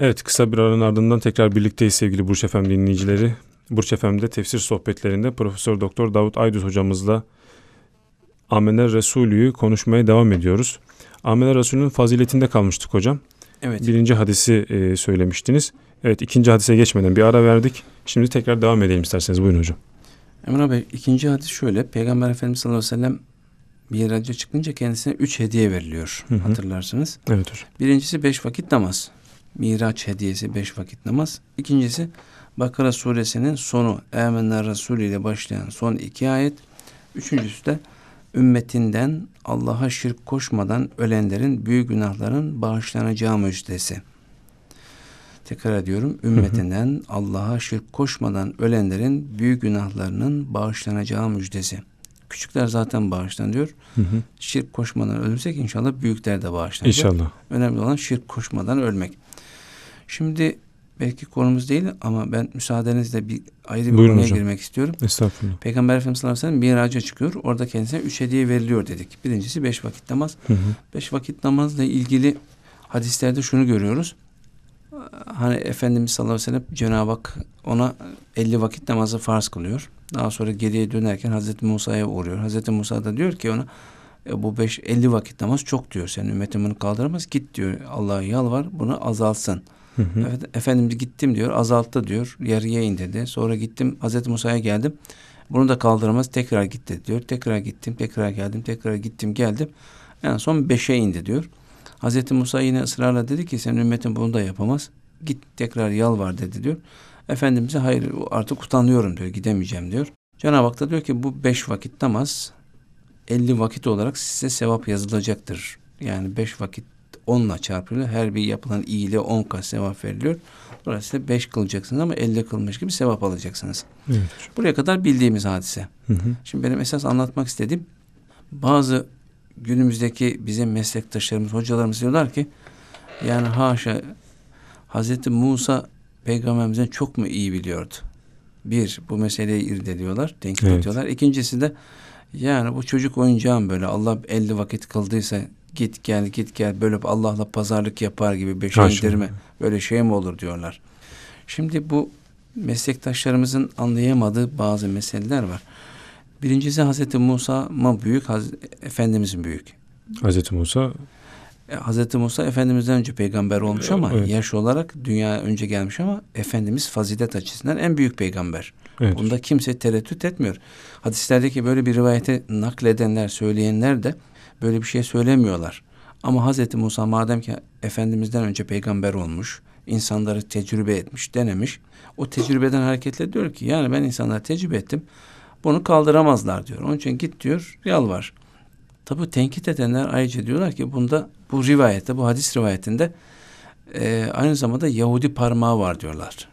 Evet kısa bir aranın ardından tekrar birlikteyiz sevgili Burç Efem dinleyicileri. Burç Efem'de tefsir sohbetlerinde Profesör Doktor Davut Aydüz hocamızla Amener Resulü'yü konuşmaya devam ediyoruz. Amener Resulü'nün faziletinde kalmıştık hocam. Evet. Birinci hadisi e, söylemiştiniz. Evet ikinci hadise geçmeden bir ara verdik. Şimdi tekrar devam edelim isterseniz. Buyurun hocam. Emre Bey ikinci hadis şöyle. Peygamber Efendimiz sallallahu aleyhi ve sellem miraca çıkınca kendisine üç hediye veriliyor. Hı hı. Hatırlarsınız. Evet hocam. Birincisi beş vakit namaz. Miraç hediyesi beş vakit namaz. İkincisi Bakara suresinin sonu Emenler Resulü ile başlayan son iki ayet. Üçüncüsü de ümmetinden Allah'a şirk koşmadan ölenlerin büyük günahların bağışlanacağı müjdesi. Tekrar ediyorum. Ümmetinden Allah'a şirk koşmadan ölenlerin büyük günahlarının bağışlanacağı müjdesi. Küçükler zaten bağışlanıyor. Hı hı. Şirk koşmadan ölürsek inşallah büyükler de bağışlanacak. İnşallah. Önemli olan şirk koşmadan ölmek. Şimdi belki konumuz değil ama ben müsaadenizle bir ayrı bir Buyurun konuya hocam. girmek istiyorum. Estağfurullah. Peygamber Efendimiz sallallahu aleyhi ve sellem miraca çıkıyor. Orada kendisine üç hediye veriliyor dedik. Birincisi beş vakit namaz. Hı hı. Beş vakit namazla ilgili hadislerde şunu görüyoruz. Hani Efendimiz sallallahu aleyhi ve sellem Cenab-ı Hak ona 50 vakit namazı farz kılıyor. Daha sonra geriye dönerken Hazreti Musa'ya uğruyor. Hazreti Musa da diyor ki ona "E, bu 5 50 vakit namaz çok diyor. Senin ümmetin bunu kaldıramaz. Git diyor. Allah'a yalvar bunu azalsın. Hı hı. Evet, Efendimiz gittim diyor. Azalttı diyor. Yarıya indirdi. Sonra gittim Hazreti Musa'ya geldim. Bunu da kaldıramaz. Tekrar gitti diyor. Tekrar gittim. Tekrar geldim. Tekrar gittim geldim. En son beşe indi diyor. Hazreti Musa yine ısrarla dedi ki senin ümmetin bunu da yapamaz. Git tekrar yalvar dedi diyor. Efendimiz'e hayır artık utanıyorum diyor. Gidemeyeceğim diyor. Cenab-ı Hak da diyor ki bu beş vakit namaz 50 vakit olarak size sevap yazılacaktır. Yani beş vakit 10'la çarpılıyor. Her bir yapılan iyiliğe 10 kat sevap veriliyor. Dolayısıyla 5 kılacaksınız ama 50 kılmış gibi sevap alacaksınız. Evet. Buraya kadar bildiğimiz hadise. Hı hı. Şimdi benim esas anlatmak istediğim bazı günümüzdeki bizim meslektaşlarımız, hocalarımız diyorlar ki yani haşa Hazreti Musa peygamberimizden çok mu iyi biliyordu? Bir, bu meseleyi irdeliyorlar, tenkit Evet. ediyorlar. İkincisi de yani bu çocuk oyuncağım böyle Allah 50 vakit kıldıysa git gel git gel böyle Allah'la pazarlık yapar gibi beşe indirme. Böyle şey mi olur diyorlar. Şimdi bu meslektaşlarımızın anlayamadığı bazı meseleler var. Birincisi Hazreti Musa mı büyük, Haz- Efendimizin büyük. Hazreti Musa E, Hazreti Musa Efendimizden önce peygamber olmuş ama Evet. yaş olarak dünya önce gelmiş ama Efendimiz fazilet açısından en büyük peygamber. evet. Bunda kimse tereddüt etmiyor. Hadislerdeki böyle bir rivayeti nakledenler, söyleyenler de böyle bir şey söylemiyorlar. Ama Hazreti Musa madem ki Efendimizden önce peygamber olmuş, insanları tecrübe etmiş, denemiş. O tecrübeden hareketle diyor ki yani ben insanları tecrübe ettim. Bunu kaldıramazlar diyor. Onun için git diyor, yalvar. Tabi tenkit edenler ayrıca diyorlar ki bunda bu rivayette, bu hadis rivayetinde e, aynı zamanda Yahudi parmağı var diyorlar.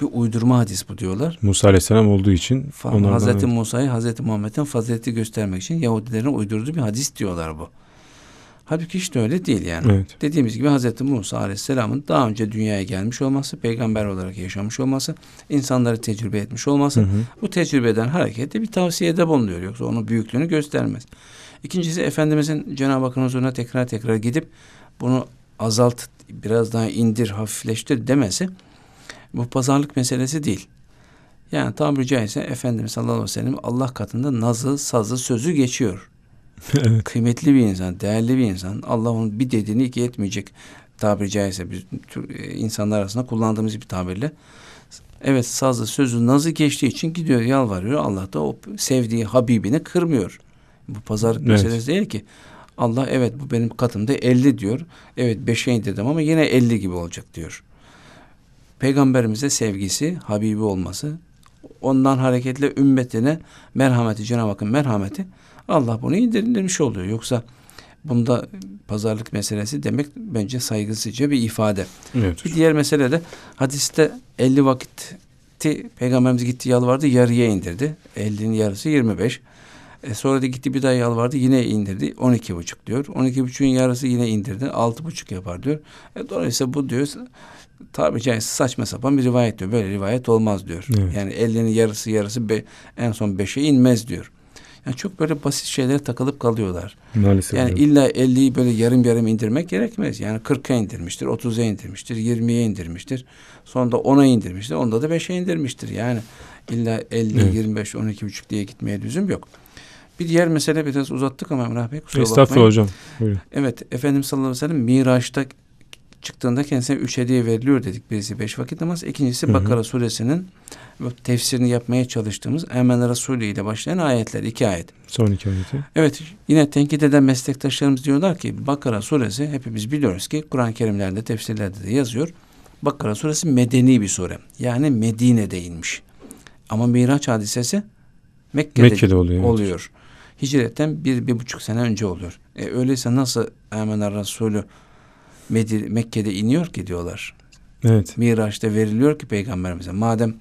Bir uydurma hadis bu diyorlar. Musa Aleyhisselam olduğu için Hazreti evet. Musa'yı Hazreti Muhammed'in fazileti göstermek için Yahudilerin uydurduğu bir hadis diyorlar bu. Halbuki hiç de öyle değil yani. Evet. Dediğimiz gibi Hazreti Musa Aleyhisselam'ın daha önce dünyaya gelmiş olması, peygamber olarak yaşamış olması, insanları tecrübe etmiş olması, Hı hı. bu tecrübeden hareketle bir tavsiyede bulunuyor. Yoksa onun büyüklüğünü göstermez. İkincisi Efendimizin Cenab-ı Hakk'ın huzuruna tekrar tekrar gidip bunu azalt, biraz daha indir, hafifleştir demesi bu pazarlık meselesi değil. Yani tabiri caizse Efendimiz sallallahu aleyhi ve sellem Allah katında nazı, sazı, sözü geçiyor. evet. Kıymetli bir insan, değerli bir insan. Allah onun bir dediğini iki etmeyecek tabiri caizse biz e, insanlar arasında kullandığımız bir tabirle. Evet sazı, sözü, nazı geçtiği için gidiyor yalvarıyor. Allah da o sevdiği Habibini kırmıyor. Bu pazarlık Evet. meselesi değil ki. Allah evet bu benim katımda 50 diyor. Evet 5'e indirdim ama yine 50 gibi olacak diyor. Peygamberimize sevgisi, Habibi olması, ondan hareketle ümmetine merhameti, Cenab-ı Hakk'ın merhameti Allah bunu indirmiş oluyor. Yoksa bunda pazarlık meselesi demek bence saygısızca bir ifade. Evet. Bir diğer mesele de hadiste 50 vakitti peygamberimiz gitti yalvardı yarıya indirdi. 50'nin yarısı 25. E sonra da gitti bir daha yalvardı yine indirdi. 12 buçuk diyor. 12 buçuğun yarısı yine indirdi. 6 buçuk yapar diyor. E dolayısıyla bu diyor tabi caizse saçma sapan bir rivayet diyor. Böyle rivayet olmaz diyor. Evet. Yani 50'nin yarısı yarısı be, en son 5'e inmez diyor. Yani çok böyle basit şeylere takılıp kalıyorlar. Maalesef. Yani hocam. illa 50'yi böyle yarım yarım indirmek gerekmez. Yani 40'a indirmiştir, 30'a indirmiştir, 20'ye indirmiştir. Sonra da 10'a indirmiştir. Onda da 5'e indirmiştir. Yani illa 50, Evet. 25, 12,5 diye gitmeye lüzum yok. Bir diğer mesele biraz uzattık ama Emrah Bey kusura Estağfurullah bakmayın. hocam. Buyurun. Evet Efendimiz sallallahu aleyhi ve sellem Miraç'ta çıktığında kendisine üç hediye veriliyor dedik. Birisi beş vakit namaz. ikincisi Hı hı. Bakara suresinin tefsirini yapmaya çalıştığımız Emen Resulü ile başlayan ayetler. iki ayet. Son iki ayeti. Evet yine tenkit eden meslektaşlarımız diyorlar ki Bakara suresi hepimiz biliyoruz ki Kur'an-ı Kerimlerde tefsirlerde de yazıyor. Bakara suresi medeni bir sure. Yani Medine'de inmiş. Ama Miraç hadisesi Mekke'de, Mekke'de oluyor, evet. oluyor. Hicretten bir, bir buçuk sene önce oluyor. E, öyleyse nasıl Emen Resulü Medi- Mekke'de iniyor ki diyorlar. Evet. Miraç'ta veriliyor ki peygamberimize. Madem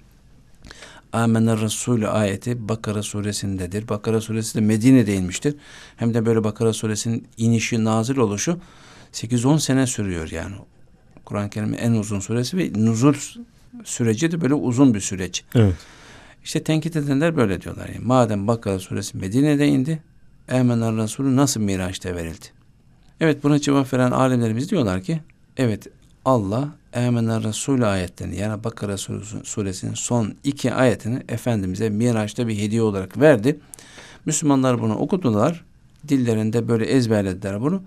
Amener Resulü ayeti Bakara suresindedir. Bakara suresi de Medine'de inmiştir. Hem de böyle Bakara suresinin inişi, nazil oluşu 8-10 sene sürüyor yani. Kur'an-ı Kerim'in en uzun suresi ve nuzul süreci de böyle uzun bir süreç. Evet. İşte tenkit edenler böyle diyorlar. Yani. Madem Bakara suresi Medine'de indi, Amener Resulü nasıl Miraç'ta verildi? Evet buna cevap veren alimlerimiz diyorlar ki evet Allah Amener Resulü ayetlerini yani Bakara suresi- suresinin son iki ayetini Efendimiz'e Miraç'ta bir hediye olarak verdi. Müslümanlar bunu okudular. Dillerinde böyle ezberlediler bunu.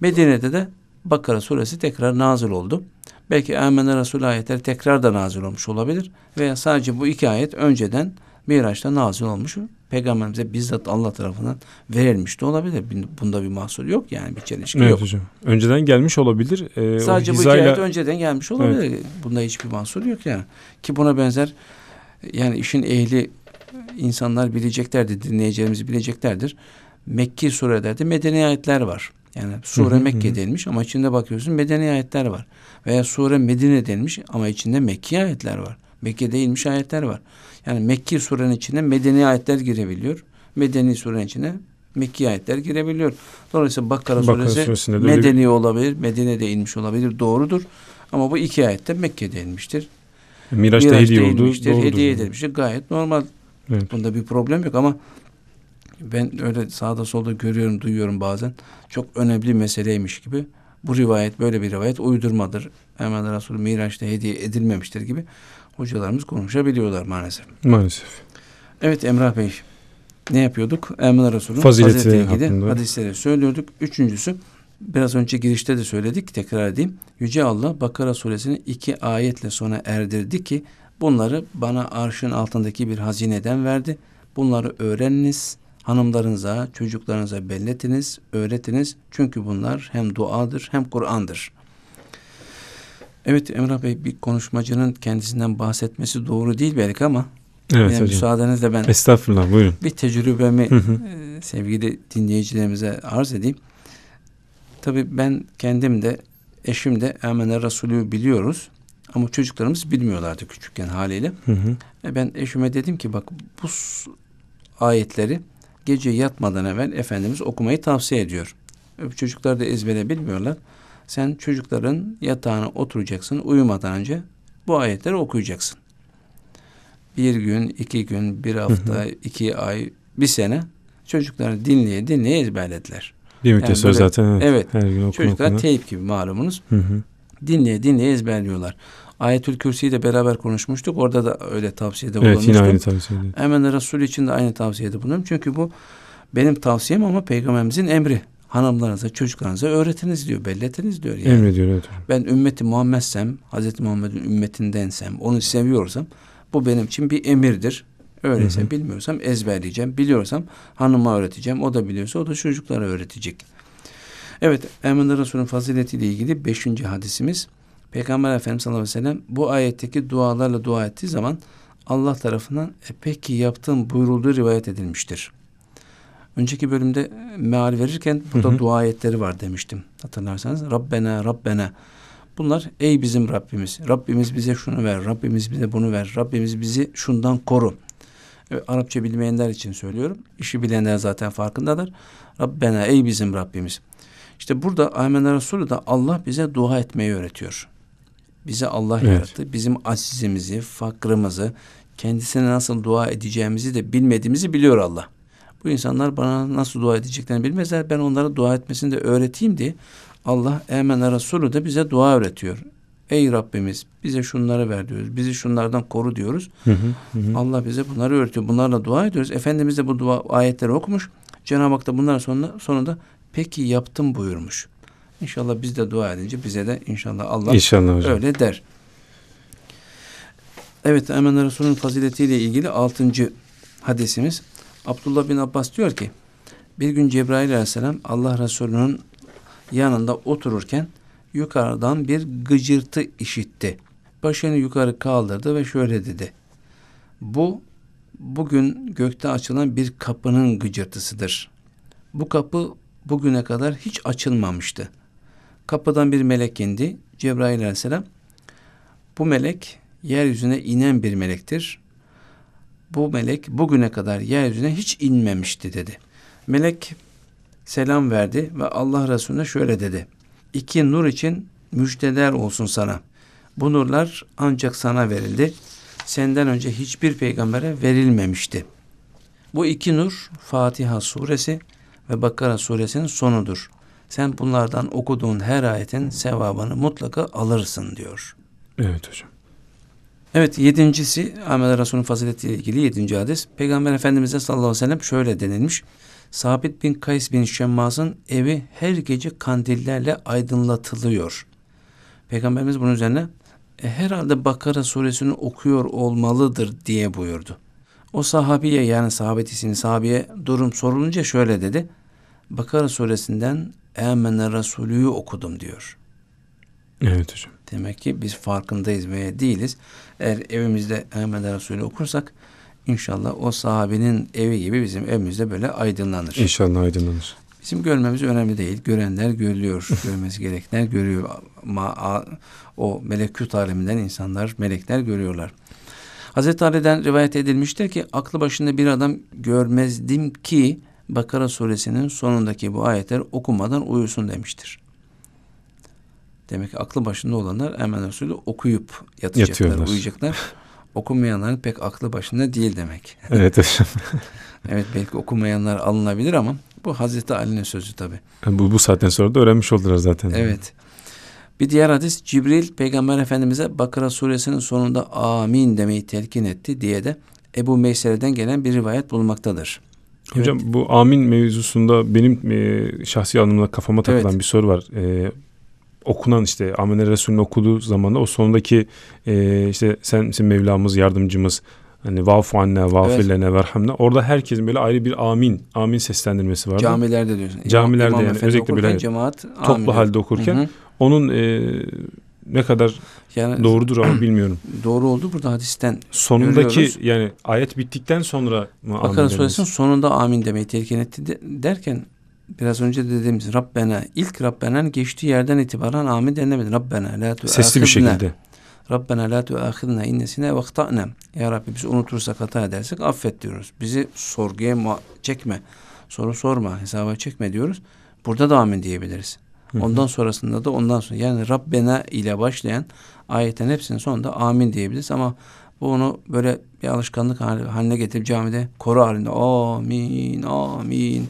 Medine'de de Bakara suresi tekrar nazil oldu. Belki Amener Resulü ayetleri tekrar da nazil olmuş olabilir. Veya sadece bu iki ayet önceden Miraç'ta nazil olmuş. Peygamberimize bizzat Allah tarafından verilmiş de olabilir. Bunda bir mahsur yok yani bir çelişki Evet yok. hocam. Önceden gelmiş olabilir. Ee, Sadece bu hizayla- ayet önceden gelmiş olabilir. Bunda hiçbir mahsur yok yani. Ki buna benzer yani işin ehli insanlar bileceklerdir, dinleyicilerimiz bileceklerdir. Mekki surelerde medeni ayetler var. Yani sure Hı hı, Mekke hı. denilmiş ama içinde bakıyorsun medeni ayetler var. Veya sure Medine denilmiş ama içinde Mekki ayetler var. Mekke değilmiş ayetler var. Yani Mekki surenin içine medeni ayetler girebiliyor. Medeni surenin içine Mekki ayetler girebiliyor. Dolayısıyla Bakara, Bakara suresi öyle bir- medeni olabilir, Medine'de inmiş olabilir. Doğrudur. Ama bu iki ayette Mekke'de inmiştir. Miraç'ta Miraç'ta hediye oldu. inmiştir, Doğrudur. hediye edilmiştir. Gayet normal. Evet. Bunda bir problem yok ama ben öyle sağda solda görüyorum, duyuyorum bazen. Çok önemli meseleymiş gibi. Bu rivayet böyle bir rivayet uydurmadır. Hemen Resul Miraç'ta hediye edilmemiştir gibi hocalarımız konuşabiliyorlar maalesef. Maalesef. Evet Emrah Bey ne yapıyorduk? Emre Resul'ün Fazileti faziletiyle ilgili hakkında. hadisleri söylüyorduk. Üçüncüsü biraz önce girişte de söyledik tekrar edeyim. Yüce Allah Bakara suresini iki ayetle sona erdirdi ki bunları bana arşın altındaki bir hazineden verdi. Bunları öğreniniz, hanımlarınıza, çocuklarınıza belletiniz, öğretiniz. Çünkü bunlar hem duadır hem Kur'an'dır. Evet Emrah Bey bir konuşmacının kendisinden bahsetmesi doğru değil belki ama Evet hocam. müsaadenizle ben Estağfurullah buyurun. bir tecrübemi Hı hı. e, sevgili dinleyicilerimize arz edeyim. Tabii ben kendim de eşim de Emine Resulü biliyoruz. Ama çocuklarımız bilmiyorlardı küçükken haliyle. Hı hı. E ben eşime dedim ki bak bu ayetleri gece yatmadan evvel Efendimiz okumayı tavsiye ediyor. E, Çocuklar da ezbere bilmiyorlar. Sen çocukların yatağına oturacaksın uyumadan önce bu ayetleri okuyacaksın. Bir gün, iki gün, bir hafta, iki ay, bir sene çocuklar dinleye dinleye ezberlediler. Bir müddet Yani böyle- zaten evet, evet, her gün Çocuklar okuma. teyip gibi malumunuz. Hı hı. Dinleye dinleye ezberliyorlar. Ayetül Kürsi'yi de beraber konuşmuştuk. Orada da öyle tavsiyede Evet yine bulunmuştum. aynı tavsiye ediyorum. Hemen Resul için de aynı tavsiyede bulunuyorum. Çünkü bu benim tavsiyem ama peygamberimizin emri. Hanımlarınıza, çocuklarınıza öğretiniz diyor, belletiniz diyor. Yani. Emrediyor evet. Ben ümmeti Muhammed'sem, Hazreti Muhammed'in ümmetindensem, onu seviyorsam bu benim için bir emirdir. Öyleyse Hı hı. bilmiyorsam ezberleyeceğim. Biliyorsam hanıma öğreteceğim. O da biliyorsa o da çocuklara öğretecek. Evet, Emre Resul'ün faziletiyle ilgili beşinci hadisimiz. Peygamber Efendimiz sallallahu aleyhi ve sellem bu ayetteki dualarla dua ettiği zaman Allah tarafından e, peki yaptığım buyurulduğu rivayet edilmiştir. Önceki bölümde e, meal verirken burada Hı hı. dua ayetleri var demiştim. Hatırlarsanız Rabbena Rabbena Bunlar ey bizim Rabbimiz. Rabbimiz bize şunu ver. Rabbimiz bize bunu ver. Rabbimiz bizi şundan koru. Evet, Arapça bilmeyenler için söylüyorum. İşi bilenler zaten farkındadır. Rabbena ey bizim Rabbimiz. İşte burada Amenna Resulü de Allah bize dua etmeyi öğretiyor. Bize Allah Evet. yarattı. Bizim acizimizi, fakrımızı, kendisine nasıl dua edeceğimizi de bilmediğimizi biliyor Allah. Bu insanlar bana nasıl dua edeceklerini bilmezler. Ben onlara dua etmesini de öğreteyim diye Allah Emen Resulü de bize dua öğretiyor. Ey Rabbimiz bize şunları ver diyoruz. Bizi şunlardan koru diyoruz. Hı hı, hı. Allah bize bunları öğretiyor. Bunlarla dua ediyoruz. Efendimiz de bu dua ayetleri okumuş. Cenab-ı Hak da bunların sonunda, sonunda peki yaptım buyurmuş. İnşallah biz de dua edince bize de inşallah Allah İnşallah hocam. öyle der. Evet Emen Resulü'nün faziletiyle ilgili altıncı hadisimiz. Abdullah bin Abbas diyor ki bir gün Cebrail aleyhisselam Allah Resulü'nün yanında otururken yukarıdan bir gıcırtı işitti. Başını yukarı kaldırdı ve şöyle dedi. Bu bugün gökte açılan bir kapının gıcırtısıdır. Bu kapı bugüne kadar hiç açılmamıştı. Kapıdan bir melek indi. Cebrail aleyhisselam bu melek yeryüzüne inen bir melektir. Bu melek bugüne kadar yeryüzüne hiç inmemişti dedi. Melek selam verdi ve Allah Resulüne şöyle dedi. İki nur için müjdeler olsun sana. Bu nurlar ancak sana verildi. Senden önce hiçbir peygambere verilmemişti. Bu iki nur Fatiha suresi ve Bakara suresinin sonudur. Sen bunlardan okuduğun her ayetin sevabını mutlaka alırsın diyor. Evet hocam. Evet yedincisi Ahmet Resulü'nün faziletiyle ilgili yedinci hadis. Peygamber Efendimiz'e sallallahu aleyhi ve sellem şöyle denilmiş. Sabit bin Kays bin Şemmaz'ın evi her gece kandillerle aydınlatılıyor. Peygamberimiz bunun üzerine e, herhalde Bakara suresini okuyor olmalıdır diye buyurdu. O sahabiye yani sahabet isimli sahabiye durum sorulunca şöyle dedi. Bakara suresinden Emene Resulü'yü okudum diyor. Evet hocam. Demek ki biz farkındayız veya değiliz. Eğer evimizde Ahmet Resulü okursak inşallah o sahabenin evi gibi bizim evimizde böyle aydınlanır. İnşallah aydınlanır. Bizim görmemiz önemli değil. Görenler görüyor. Görmesi gerekenler görüyor. Ma, o melekut aleminden insanlar, melekler görüyorlar. Hazreti Ali'den rivayet edilmiştir ki aklı başında bir adam görmezdim ki Bakara suresinin sonundaki bu ayetler okumadan uyusun demiştir. Demek ki aklı başında olanlar hemen Resulü okuyup yatacaklar, Yatıyorlar. uyuyacaklar. Okumayanların pek aklı başında değil demek. Evet hocam. Evet belki okumayanlar alınabilir ama bu Hazreti Ali'nin sözü tabi. bu, bu saatten sonra da öğrenmiş oldular zaten. Evet. Bir diğer hadis Cibril Peygamber Efendimiz'e Bakara suresinin sonunda amin demeyi telkin etti diye de Ebu Meysere'den gelen bir rivayet bulunmaktadır. Hocam bu amin mevzusunda benim e, şahsi anlamda kafama takılan Evet. bir soru var. E, okunan işte Amine Resulü'nün okuduğu zaman da o sondaki e, işte sensin Mevlamız, yardımcımız hani vafu anne, Evet. vafirlene, verhamne. Orada herkesin böyle ayrı bir amin, amin seslendirmesi var. Camilerde diyorsun. Camilerde yani, Efendi özellikle böyle cemaat amin Toplu diyor. halde okurken Hı hı. onun e, ne kadar yani doğrudur ama bilmiyorum. doğru oldu burada hadisten. Sonundaki Görüyoruz. yani ayet bittikten sonra mı amin Bakara suresinin sonunda amin demeyi telkin etti de- derken biraz önce dediğimiz Rabbena ilk Rabbenen geçtiği yerden itibaren amin denilemedi. Rabbena la Sesli bir şekilde. Rabbena la tuâkhidna innesine vakta'na. Ya Rabbi biz unutursak hata edersek affet diyoruz. Bizi sorguya çekme. Soru sorma, hesaba çekme diyoruz. Burada da amin diyebiliriz. Hı hı. Ondan sonrasında da ondan sonra yani Rabbena ile başlayan ayetin hepsinin sonunda amin diyebiliriz ama bu onu böyle bir alışkanlık hal- haline getirip camide koro halinde amin amin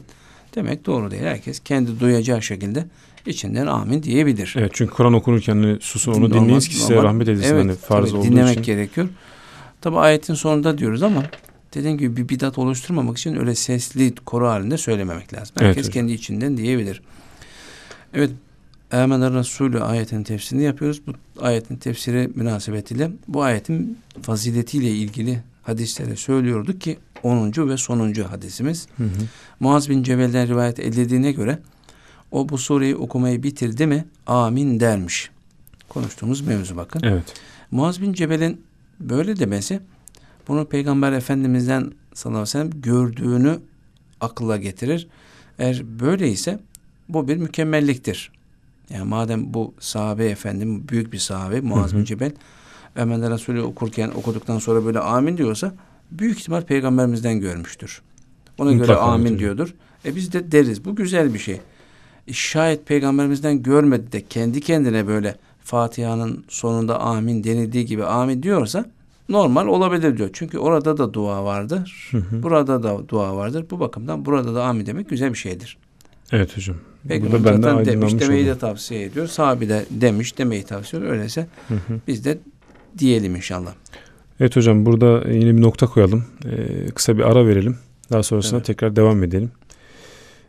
demek doğru değil. Herkes kendi duyacağı şekilde içinden amin diyebilir. Evet çünkü Kur'an okunurken hani susun onu Normal- dinleyiniz ki size normal- rahmet edilsin Evet, hani farz tabii olduğu dinlemek için. gerekiyor. Tabi ayetin sonunda diyoruz ama dediğim gibi bir bidat oluşturmamak için öyle sesli koro halinde söylememek lazım. Evet Herkes hocam. kendi içinden diyebilir. Evet. Âmen Resulü ayetin tefsirini yapıyoruz. Bu ayetin tefsiri münasebetiyle bu ayetin faziletiyle ilgili hadisleri söylüyorduk ki 10. ve sonuncu hadisimiz. Hı hı. Muaz bin Cebel'den rivayet edildiğine göre o bu sureyi okumayı bitirdi mi amin dermiş. Konuştuğumuz mevzu bakın. Evet. Muaz bin Cebel'in böyle demesi bunu Peygamber Efendimiz'den sallallahu aleyhi ve sellem gördüğünü akla getirir. Eğer böyleyse bu bir mükemmelliktir. Yani madem bu sahabe efendim büyük bir sahabe Muaz Hı hı. bin Cebel Ömer Resulü okurken okuduktan sonra böyle amin diyorsa büyük ihtimal peygamberimizden görmüştür. Ona göre Mutlaka, amin evet. diyordur. E biz de deriz. Bu güzel bir şey. E şayet peygamberimizden görmedi de kendi kendine böyle Fatiha'nın sonunda amin denildiği gibi amin diyorsa normal olabilir diyor. Çünkü orada da dua vardır. Hı hı. Burada da dua vardır. Bu bakımdan burada da amin demek güzel bir şeydir. Evet hocam. Peygamber Burada ben de demiş demeyi oldum. de tavsiye ediyor. Sahabi de demiş demeyi tavsiye ediyor. Öyleyse Hı hı. biz de diyelim inşallah. Evet hocam burada yine bir nokta koyalım. Ee, kısa bir ara verelim. Daha sonrasında Evet. tekrar devam edelim.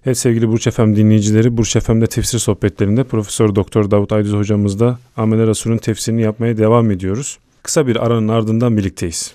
Evet sevgili Burç Efem dinleyicileri, Burç Efem'de tefsir sohbetlerinde Profesör Doktor Davut Aydüz hocamızla Amene Resul'ün tefsirini yapmaya devam ediyoruz. Kısa bir aranın ardından birlikteyiz.